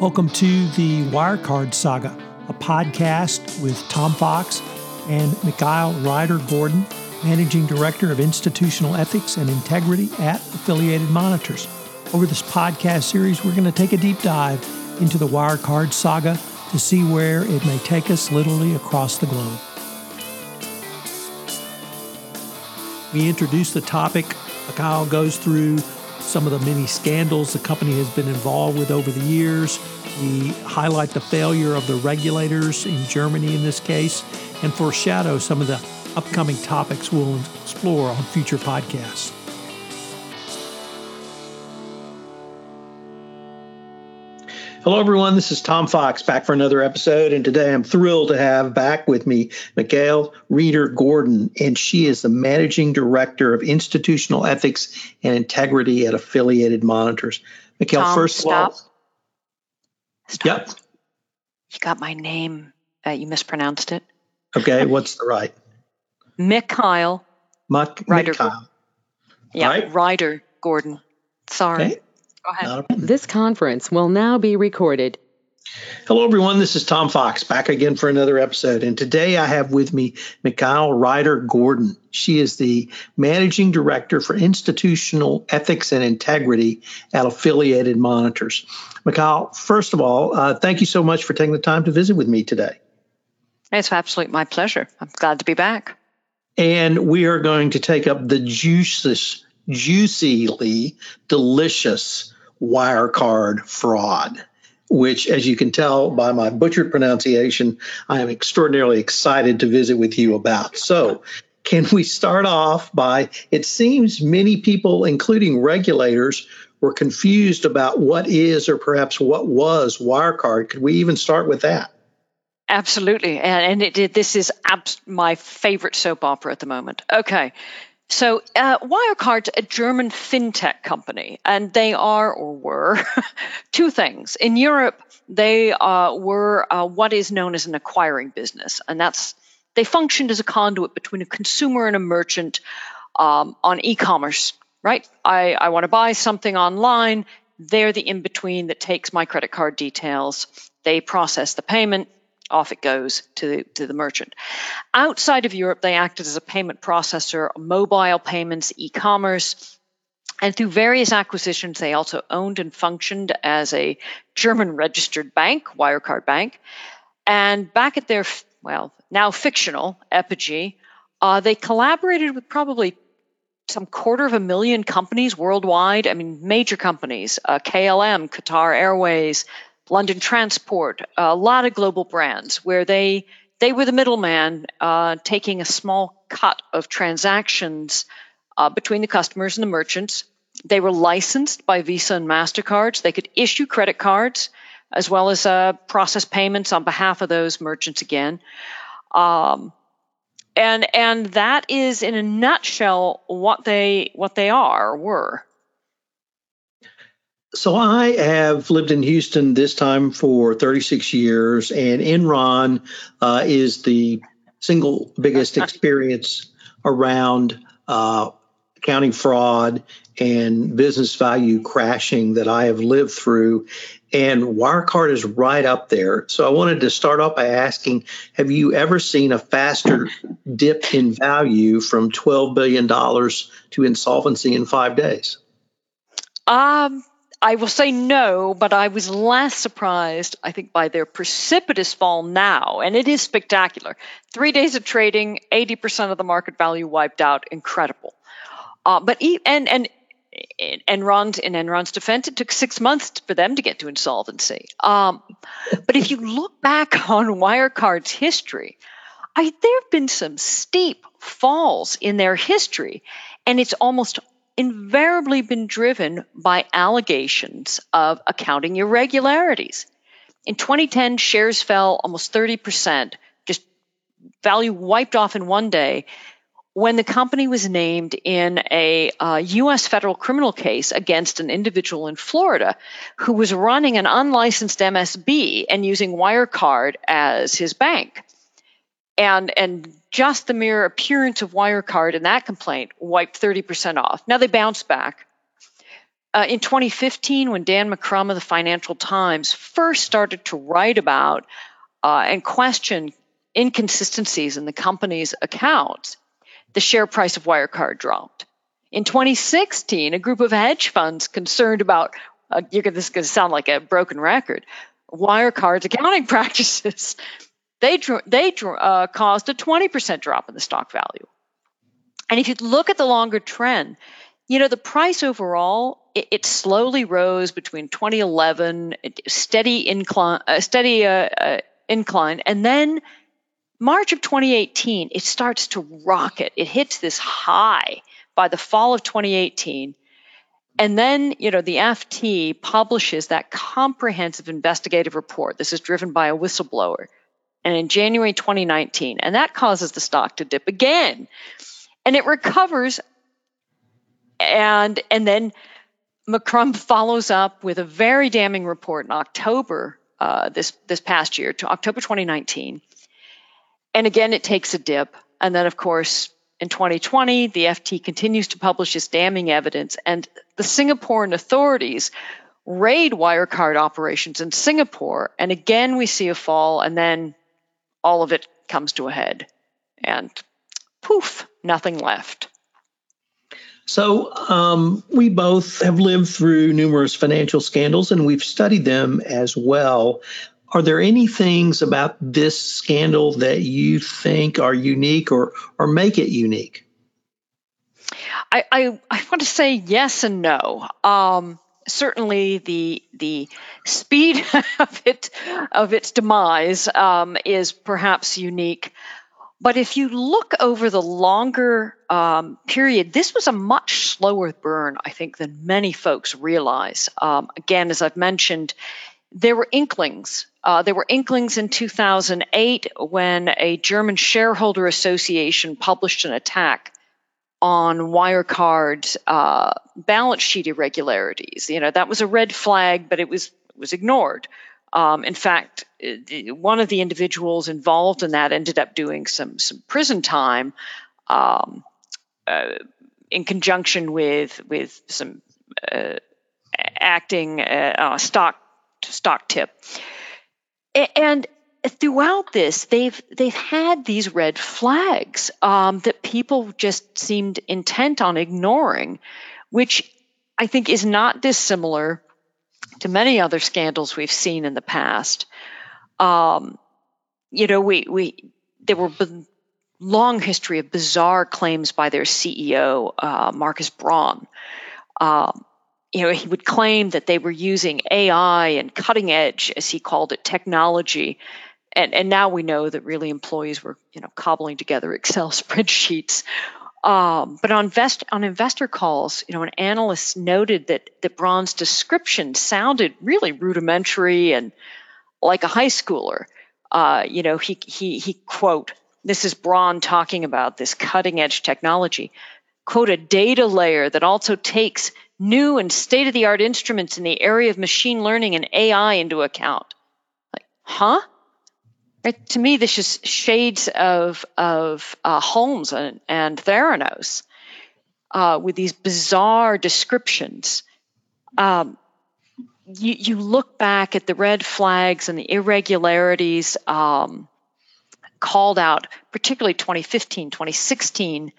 Welcome to the Wirecard Saga, a podcast with Tom Fox and Mikhail Ryder Gordon, Managing Director of Institutional Ethics and Integrity at Affiliated Monitors. Over this podcast series, we're going to take a deep dive into the Wirecard Saga to see where it may take us literally across the globe. We introduce the topic. Mikhail goes through some of the many scandals the company has been involved with over the years. We highlight the failure of the regulators in Germany in this case and foreshadow some of the upcoming topics we'll explore on future podcasts. Hello, everyone. This is Tom Fox back for another episode. And today I'm thrilled to have back with me Mikhail Reider-Gordon. And she is the managing director of institutional ethics and integrity at Affiliated Monitors. Mikhail, Tom, first stop. of all. Stop. Yep. You got my name. Uh, you mispronounced it. Okay. What's the right? Mikhail. Reider. Mikhail. Yeah. Right? Ryder Gordon. Sorry. Okay. Go ahead. This conference will now be recorded. Hello, everyone. This is Tom Fox back again for another episode. And today I have with me Mikhail Reider-Gordon. She is the Managing Director for Institutional Ethics and Integrity at Affiliated Monitors. Mikhail, first of all, uh, thank you so much for taking the time to visit with me today. It's absolutely my pleasure. I'm glad to be back. And we are going to take up the juices juicily delicious Wirecard fraud, which, as you can tell by my butchered pronunciation, I am extraordinarily excited to visit with you about. So, can we start off by it seems many people, including regulators, were confused about what is or perhaps what was Wirecard. Could we even start with that? Absolutely. And, and it, this is abs- my favorite soap opera at the moment. Okay. So, uh, Wirecard's a German fintech company, and they are or were two things. In Europe, they uh, were uh, what is known as an acquiring business, and that's they functioned as a conduit between a consumer and a merchant um, on e-commerce. Right? I, I want to buy something online. They're the in between that takes my credit card details. They process the payment off it goes to, to the merchant. Outside of Europe, they acted as a payment processor, mobile payments, e commerce. And through various acquisitions, they also owned and functioned as a German registered bank, Wirecard Bank. And back at their, well, now fictional apogee, uh, they collaborated with probably some quarter of a million companies worldwide. I mean, major companies, uh, KLM, Qatar Airways, London Transport, a lot of global brands where they they were the middleman, uh, taking a small cut of transactions uh, between the customers and the merchants. They were licensed by Visa and Mastercards. They could issue credit cards as well as uh, process payments on behalf of those merchants again. Um, and and that is in a nutshell what they what they are were. So I have lived in Houston this time for 36 years, and Enron uh, is the single biggest experience around uh, accounting fraud and business value crashing that I have lived through. And Wirecard is right up there. So I wanted to start off by asking Have you ever seen a faster dip in value from $12 billion to insolvency in five days? Um, I will say no, but I was less surprised, I think, by their precipitous fall now. And it is spectacular. Three days of trading, 80% of the market value wiped out. Incredible. Uh, but and and Enron's in Enron's defense, it took six months for them to get to insolvency. Um, but if you look back on Wirecard's history, I, there have been some steep falls in their history, and it's almost invariably been driven by allegations of accounting irregularities. In 2010, shares fell almost 30%, just value wiped off in one day when the company was named in a uh, U.S. federal criminal case against an individual in Florida who was running an unlicensed MSB and using Wirecard as his bank and and just the mere appearance of Wirecard in that complaint wiped 30% off. Now they bounced back. uh, in 2015, when Dan McCrum of the Financial Times first started to write about uh, and question inconsistencies in the company's accounts, the share price of Wirecard dropped. In 2016, a group of hedge funds concerned about, uh, you're, this is going to sound like a broken record, Wirecard's accounting practices, they, they uh, caused a 20% drop in the stock value. And if you look at the longer trend, you know, the price overall, it, it slowly rose between 2011, steady incline, uh, steady uh, uh, incline, and then March of 2018, it starts to rocket. It hits this high by the fall of 2018. And then, you know, the FT publishes that comprehensive investigative report. This is driven by a whistleblower. And in January 2019, and that causes the stock to dip again. And it recovers. And, and then McCrum follows up with a very damning report in October uh, this, this past year, to October 2019. And again, it takes a dip. And then, of course, in 2020, the FT continues to publish its damning evidence, and the Singaporean authorities raid Wirecard operations in Singapore. And again, we see a fall, and then all of it comes to a head. And poof, nothing left. So, um, we both have lived through numerous financial scandals and we've studied them as well. Are there any things about this scandal that you think are unique or, or make it unique? I, I, I want to say yes and no. Um, certainly, the the speed of it of its demise um, is perhaps unique. But if you look over the longer um, period, this was a much slower burn, I think, than many folks realize. Um, again, as I've mentioned, there were inklings. Uh, there were inklings in 2008 when a German shareholder association published an attack on Wirecard uh, balance sheet irregularities. You know that was a red flag, but it was was ignored. Um, in fact, one of the individuals involved in that ended up doing some some prison time um, uh, in conjunction with with some uh, acting uh, uh stock stock tip. And throughout this, they've they've had these red flags um, that people just seemed intent on ignoring, which I think is not dissimilar to many other scandals we've seen in the past. Um, you know, we we there were long history of bizarre claims by their CEO uh, Markus Braun. Um, you know, he would claim that they were using AI and cutting edge, as he called it, technology. And, and now we know that really employees were, you know, cobbling together Excel spreadsheets. Um, but on, invest, on investor calls, you know, an analyst noted that, that Braun's description sounded really rudimentary and like a high schooler. Uh, you know, he, he, he quote, this is Braun talking about this cutting edge technology, quote, a data layer that also takes new and state of the art instruments in the area of machine learning and AI into account. Like, huh? Right, to me, this is shades of of uh, Holmes and, and Theranos uh, with these bizarre descriptions. Um, you, you look back at the red flags and the irregularities um, called out, particularly 2015, 2016,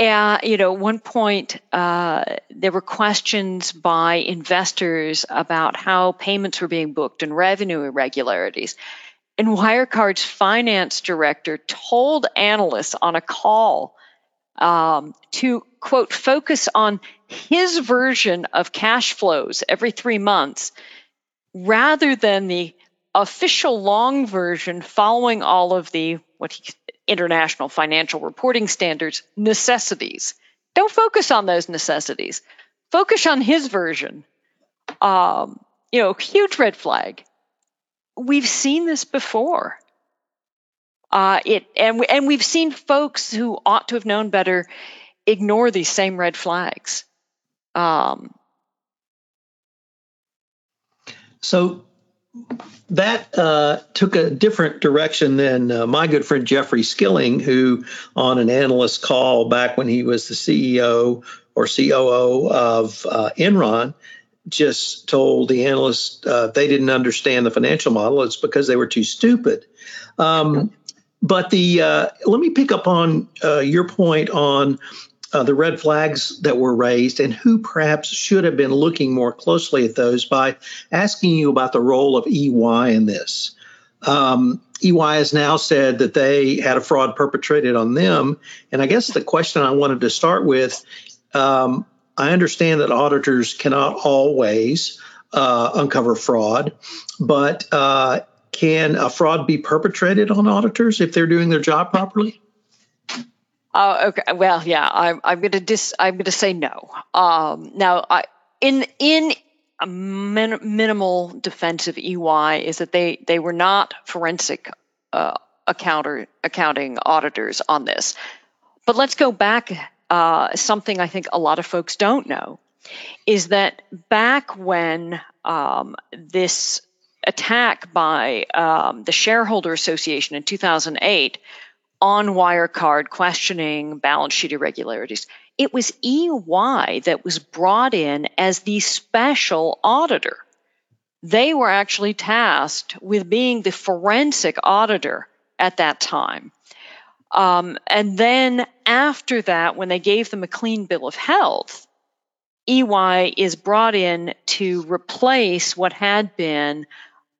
and, you know, one point uh, there were questions by investors about how payments were being booked and revenue irregularities. And Wirecard's finance director told analysts on a call um, to, quote, focus on his version of cash flows every three months rather than the official long version following all of the what he international financial reporting standards necessities. Don't focus on those necessities. Focus on his version. Um, you know, huge red flag. We've seen this before. Uh, it and and we've seen folks who ought to have known better ignore these same red flags. Um, so that uh, took a different direction than uh, my good friend Jeffrey Skilling, who on an analyst call back when he was the CEO or COO of uh, Enron, just told the analysts uh, they didn't understand the financial model. It's because they were too stupid. Um, but the uh, let me pick up on uh, your point on uh, the red flags that were raised and who perhaps should have been looking more closely at those by asking you about the role of EY in this. Um, EY has now said that they had a fraud perpetrated on them. And I guess the question I wanted to start with um, I understand that auditors cannot always uh, uncover fraud, but uh, can a fraud be perpetrated on auditors if they're doing their job properly? Oh, okay. Well, yeah, I'm, I'm going to dis. I'm going to say no. Um, now, I, in in a min, minimal defense of EY is that they they were not forensic uh, accounter accounting auditors on this. But let's go back. Uh, something I think a lot of folks don't know is that back when um, this attack by um, the Shareholder Association in 2008 on Wirecard questioning balance sheet irregularities. It was EY that was brought in as the special auditor. They were actually tasked with being the forensic auditor at that time. Um, and then after that, when they gave them a clean bill of health, EY is brought in to replace what had been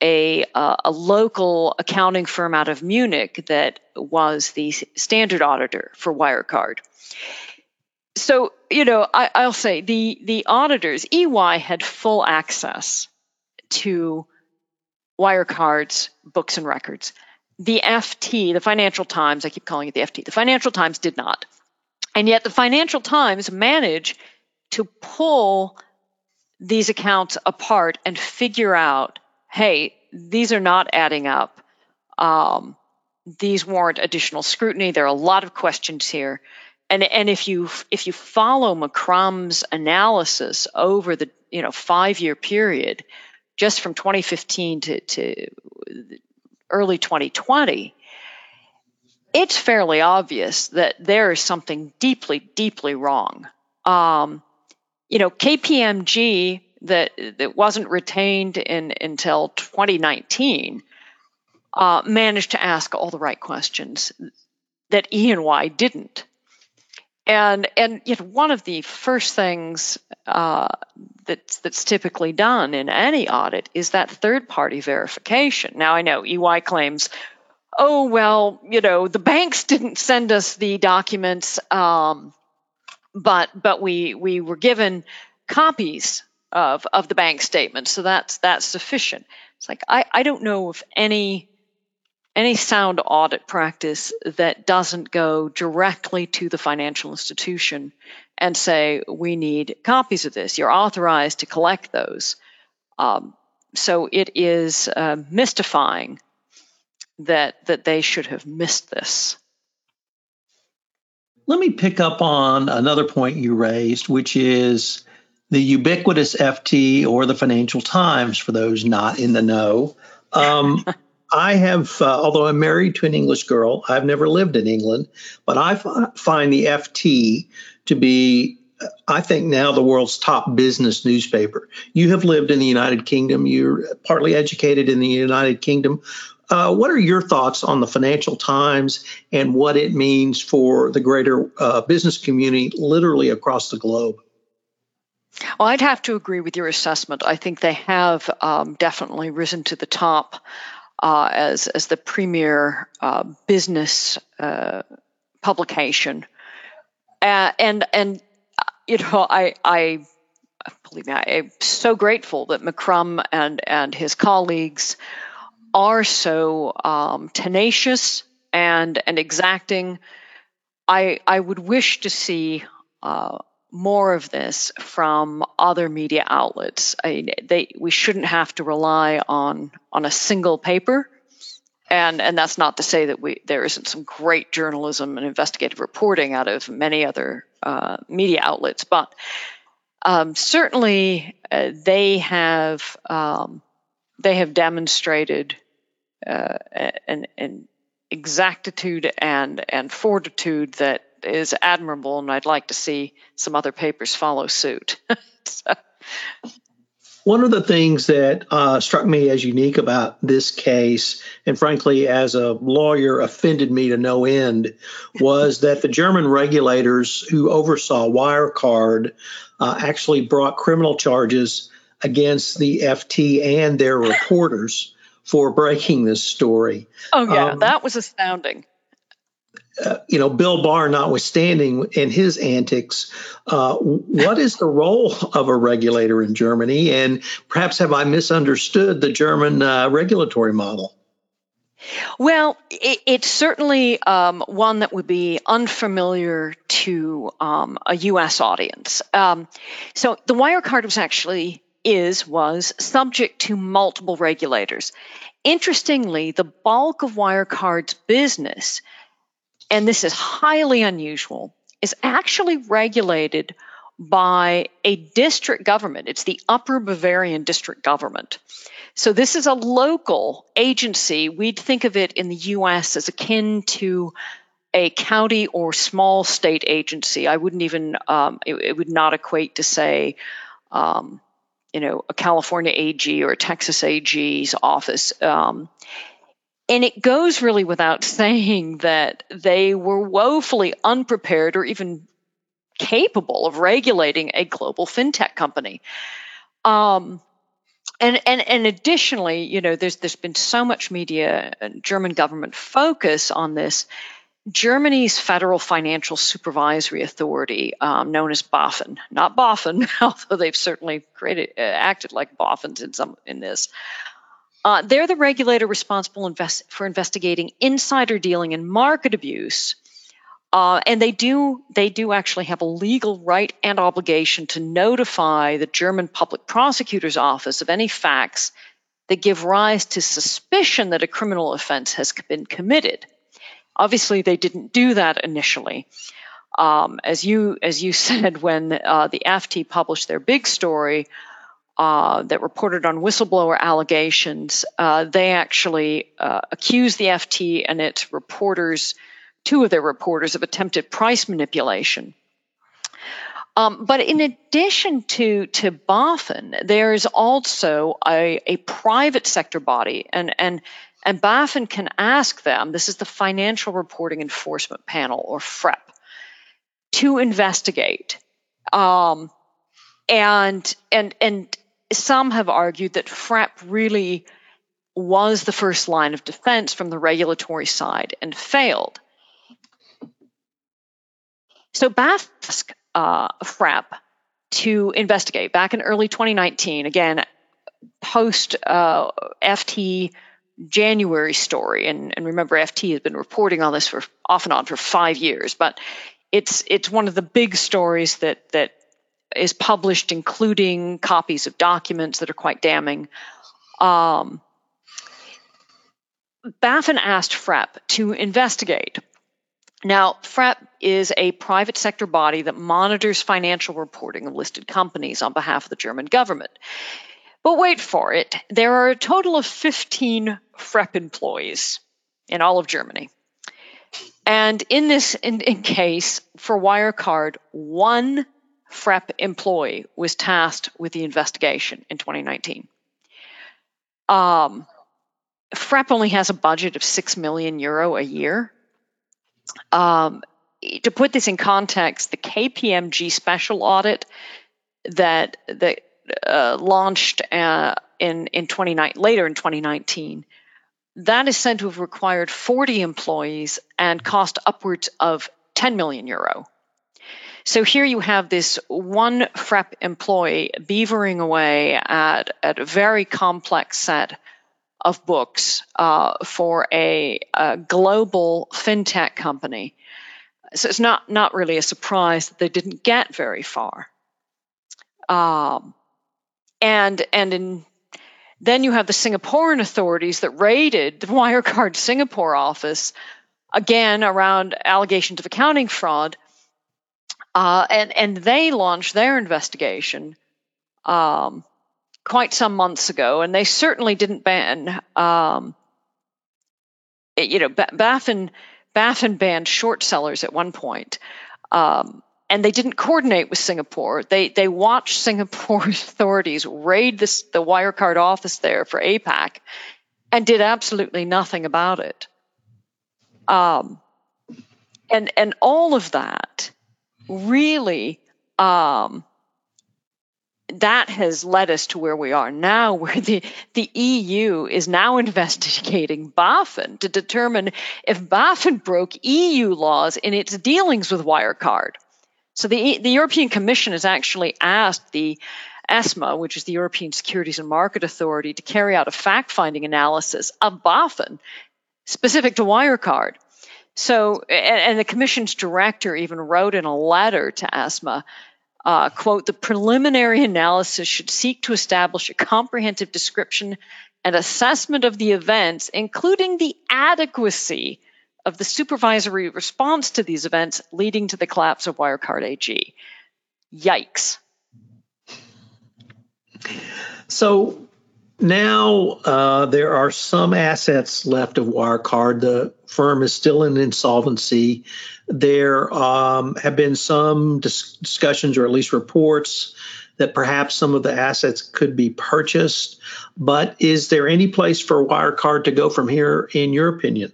a, uh, a local accounting firm out of Munich that was the standard auditor for Wirecard. So, you know, I, I'll say the, the auditors, EY had full access to Wirecard's books and records. The FT, the Financial Times, I keep calling it the FT, the Financial Times did not. And yet the Financial Times managed to pull these accounts apart and figure out hey, these are not adding up. Um, these warrant additional scrutiny. There are a lot of questions here. And, and if you if you follow McCrum's analysis over the you know five year period, just from 2015 to, to early 2020, it's fairly obvious that there is something deeply, deeply wrong. Um, you know, KPMG that that wasn't retained in until 2019 uh, managed to ask all the right questions that E and Y didn't. And and yet one of the first things uh, that's that's typically done in any audit is that third party verification. Now I know EY claims, oh well, you know the banks didn't send us the documents, um, but but we we were given copies of of the bank statement. So that's that's sufficient. It's like I, I don't know of any any sound audit practice that doesn't go directly to the financial institution and say we need copies of this. You're authorized to collect those. Um, so it is uh, mystifying that that they should have missed this. Let me pick up on another point you raised, which is the ubiquitous FT or the Financial Times for those not in the know. Um, I have, uh, although I'm married to an English girl, I've never lived in England, but I f- find the FT to be, I think, now the world's top business newspaper. You have lived in the United Kingdom, you're partly educated in the United Kingdom. Uh, what are your thoughts on the Financial Times and what it means for the greater uh, business community, literally across the globe? Well, I'd have to agree with your assessment. I think they have um, definitely risen to the top uh, as as the premier uh, business uh, publication, uh, and and you know I I believe me I'm so grateful that McCrum and and his colleagues are so um, tenacious and and exacting. I I would wish to see uh, more of this from other media outlets. I, they, we shouldn't have to rely on on a single paper, and and that's not to say that we there isn't some great journalism and investigative reporting out of many other uh, media outlets, but um, certainly uh, they have um, they have demonstrated uh, an, an exactitude and and fortitude that is admirable, and I'd like to see some other papers follow suit. so. One of the things that uh, struck me as unique about this case, and frankly, as a lawyer, offended me to no end, was that the German regulators who oversaw Wirecard uh, actually brought criminal charges against the FT and their reporters for breaking this story. Oh, yeah, um, that was astounding. You know, Bill Barr notwithstanding in his antics, uh, what is the role of a regulator in Germany? And perhaps have I misunderstood the German uh, regulatory model? Well, it, it's certainly um, one that would be unfamiliar to um, a U.S. audience. Um, so the Wirecard was actually is was subject to multiple regulators. Interestingly, the bulk of Wirecard's business and this is highly unusual, is actually regulated by a district government. It's the Upper Bavarian District Government. So this is a local agency. We'd think of it in the US as akin to a county or small state agency. I wouldn't even, um, it, it, would not equate to, say, um, you know, a California AG or a Texas AG's office. Um, and it goes really without saying that they were woefully unprepared or even capable of regulating a global fintech company. Um, and, and and additionally, you know, there's there's been so much media and German government focus on this. Germany's Federal Financial Supervisory Authority, um, known as BaFin, not BaFin, although they've certainly created uh, acted like BaFins in some in this. Uh, they're the regulator responsible invest- for investigating insider dealing and market abuse. Uh, and they do they do actually have a legal right and obligation to notify the German public prosecutor's office of any facts that give rise to suspicion that a criminal offense has been committed. Obviously, they didn't do that initially. Um, as you as you said, when uh, the FT published their big story uh, that reported on whistleblower allegations, uh, they actually uh, accused the FT and its reporters, two of their reporters, of attempted price manipulation. Um, but in addition to, to BaFin, there's also a, a private sector body, and, and, and BaFin can ask them this is the Financial Reporting Enforcement Panel, or FREP, to investigate. Um, and and and some have argued that FREP really was the first line of defense from the regulatory side and failed. So BAF asked uh, FREP to investigate back in early 2019, again, post uh, FT January story. And, and remember, FT has been reporting on this for off and on for five years, but it's it's one of the big stories that that is published, including copies of documents that are quite damning. Um, BaFin asked FREP to investigate. Now, FREP is a private sector body that monitors financial reporting of listed companies on behalf of the German government. But wait for it, there are a total of 15 FREP employees in all of Germany. And in this in, in case, for Wirecard, one FREP employee was tasked with the investigation in 2019. Um, FREP only has a budget of 6 million euro a year. Um, to put this in context, the KPMG special audit that that uh, launched uh, in in 29 later in 2019 that is said to have required 40 employees and cost upwards of 10 million euro. So here you have this one FREP employee beavering away at, at a very complex set of books uh, for a, a, global fintech company. So it's not, not really a surprise that they didn't get very far. Um, and and in, then you have the Singaporean authorities that raided the Wirecard Singapore office, again around allegations of accounting fraud uh, and and they launched their investigation um, quite some months ago, and they certainly didn't ban. Um, you know, BaFin BaFin banned short sellers at one point. Um, and they didn't coordinate with Singapore. They they watched Singapore authorities raid this, the Wirecard office there for APAC, and did absolutely nothing about it. Um, and and all of that really um, that has led us to where we are now, where the, the EU is now investigating BaFin to determine if BaFin broke EU laws in its dealings with Wirecard. So the, the European Commission has actually asked the ESMA, which is the European Securities and Market Authority, to carry out a fact finding analysis of BaFin specific to Wirecard. So, and, and, the Commission's director even wrote in a letter to ESMA uh, quote, the preliminary analysis should seek to establish a comprehensive description and assessment of the events, including the adequacy of the supervisory response to these events leading to the collapse of Wirecard AG. Yikes. So now uh, there are some assets left of Wirecard. The firm is still in insolvency. There um, have been some dis- discussions, or at least reports, that perhaps some of the assets could be purchased. But is there any place for Wirecard to go from here, in your opinion?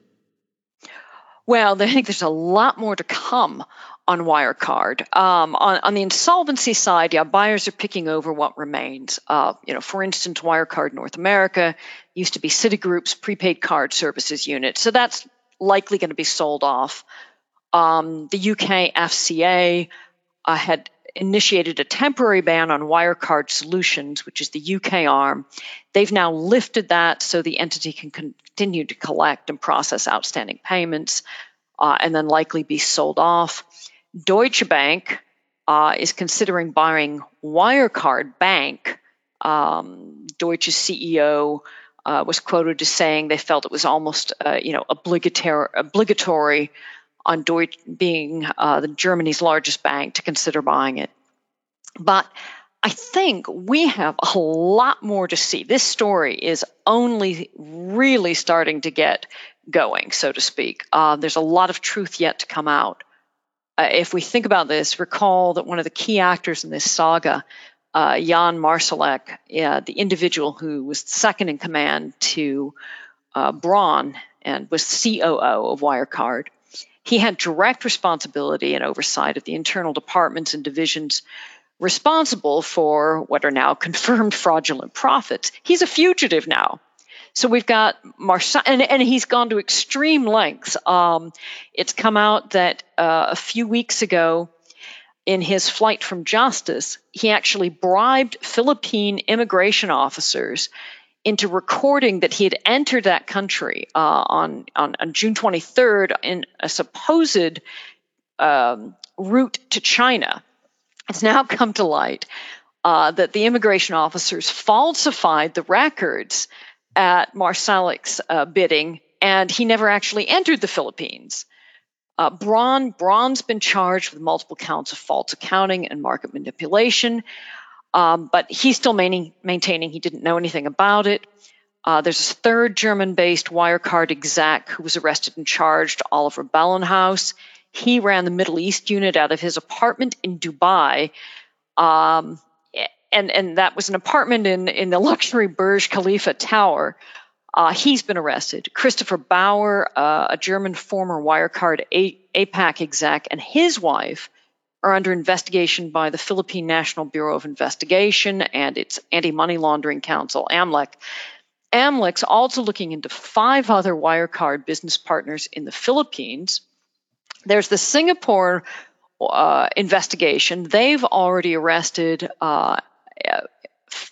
Well, I think there's a lot more to come on Wirecard. Um, on, on the insolvency side, yeah, buyers are picking over what remains. Uh, you know, for instance, Wirecard North America used to be Citigroup's prepaid card services unit, so that's likely going to be sold off. Um, the UK FCA uh, had initiated a temporary ban on Wirecard Solutions, which is the UK arm. They've now lifted that so the entity can continue to collect and process outstanding payments uh, and then likely be sold off. Deutsche Bank uh, is considering buying Wirecard Bank. Um, Deutsche's CEO uh, was quoted as saying they felt it was almost, uh, you know, obligatory, obligatory on Deutsche being uh, the Germany's largest bank to consider buying it. But I think we have a lot more to see. This story is only really starting to get going, so to speak. Uh, there's a lot of truth yet to come out uh, if we think about this, recall that one of the key actors in this saga, uh, Jan Marsalek, uh, the individual who was second in command to uh, Braun and was COO of Wirecard, he had direct responsibility and oversight of the internal departments and divisions responsible for what are now confirmed fraudulent profits. He's a fugitive now. So we've got Marcel, and, and he's gone to extreme lengths. Um, it's come out that uh, a few weeks ago, in his flight from justice, he actually bribed Philippine immigration officers into recording that he had entered that country uh, on, on, on, June 23rd in a supposed um, route to China. It's now come to light uh, that the immigration officers falsified the records at Marsalek's uh, bidding, and he never actually entered the Philippines. Uh, Braun, Braun's been charged with multiple counts of false accounting and market manipulation, um, but he's still maintaining, maintaining he didn't know anything about it. Uh, there's a third German based Wirecard exec who was arrested and charged, Oliver Bellenhaus. He ran the Middle East unit out of his apartment in Dubai. Um, and and that was an apartment in in the luxury Burj Khalifa Tower. Uh, he's been arrested. Christopher Bauer, uh, a German former Wirecard a- APAC exec, and his wife are under investigation by the Philippine National Bureau of Investigation and its Anti Money Laundering Council, AMLEC. AMLEC's also looking into five other Wirecard business partners in the Philippines. There's the Singapore uh, investigation. They've already arrested uh,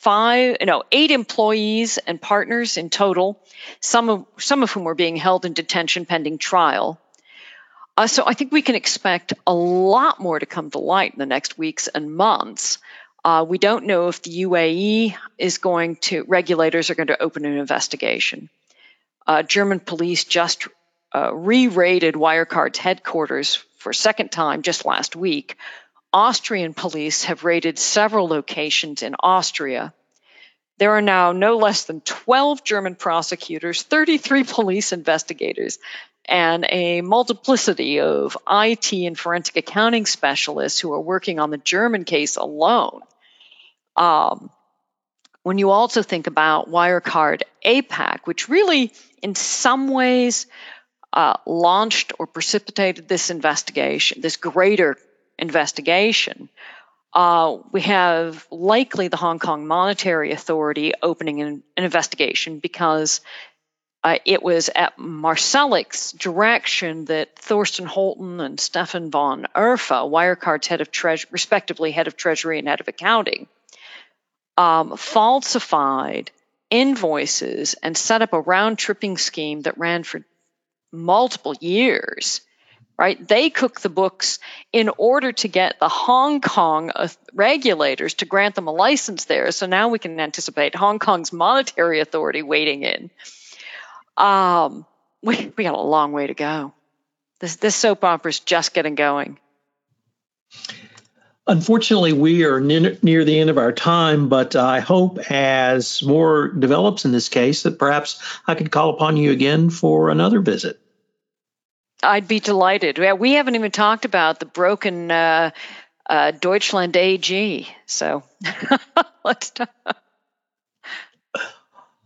five, no, eight employees and partners in total, some of, some of whom are being held in detention pending trial. Uh, so I think we can expect a lot more to come to light in the next weeks and months. Uh, we don't know if the UAE is going to, regulators are going to open an investigation. Uh, German police just uh, re raided Wirecard's headquarters for a second time just last week Austrian police have raided several locations in Austria. There are now no less than 12 German prosecutors, 33 police investigators, and a multiplicity of IT and forensic accounting specialists who are working on the German case alone. Um, when you also think about Wirecard APAC, which really, in some ways, uh, launched or precipitated this investigation, this greater investigation, uh, we have likely the Hong Kong Monetary Authority opening an, an investigation because uh, it was at Marsalek's direction that Thorsten Holton and Stephan von Erffa, Wirecard's head of treasury, respectively head of treasury and head of accounting, um, falsified invoices and set up a round tripping scheme that ran for multiple years right? They cook the books in order to get the Hong Kong uh, regulators to grant them a license there. So now we can anticipate Hong Kong's monetary authority waiting in. Um, we, we got a long way to go. This, this soap opera is just getting going. Unfortunately, we are near the end of our time, but I hope as more develops in this case that perhaps I could call upon you again for another visit. I'd be delighted. We haven't even talked about the broken uh, uh, Deutschland AG. So let's talk.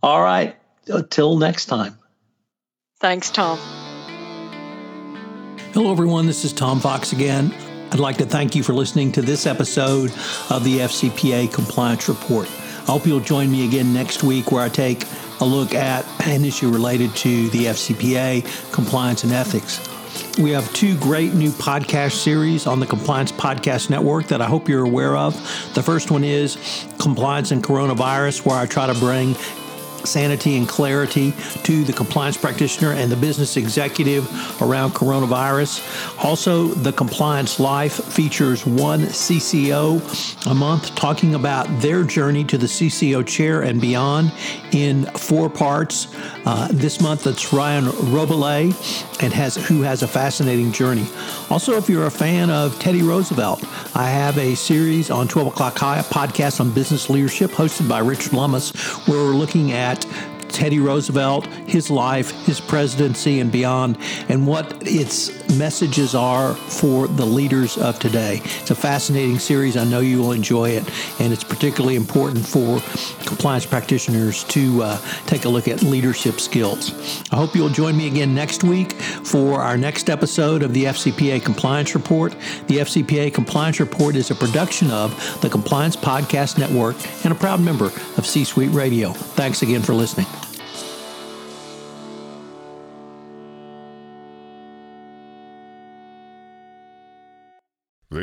All right. Until next time. Thanks, Tom. Hello, everyone. This is Tom Fox again. I'd like to thank you for listening to this episode of the FCPA Compliance Report. I hope you'll join me again next week where I take a look at an issue related to the FCPA, compliance, and ethics. We have two great new podcast series on the Compliance Podcast Network that I hope you're aware of. The first one is Compliance and Coronavirus, where I try to bring sanity and clarity to the compliance practitioner and the business executive around coronavirus. Also, the Compliance Life features one CCO a month talking about their journey to the CCO chair and beyond in four parts. Uh, this month, it's Ryan Robillé and has who has a fascinating journey. Also, if you're a fan of Teddy Roosevelt, I have a series on 12 o'clock high, a podcast on business leadership hosted by Richard Lummis, where we're looking at Teddy Roosevelt, his life, his presidency, and beyond, and what its messages are for the leaders of today. It's a fascinating series. I know you will enjoy it, and it's particularly important for compliance practitioners to uh, take a look at leadership skills. I hope you'll join me again next week for our next episode of the FCPA Compliance Report. The FCPA Compliance Report is a production of the Compliance Podcast Network and a proud member of C Suite Radio. Thanks again for listening.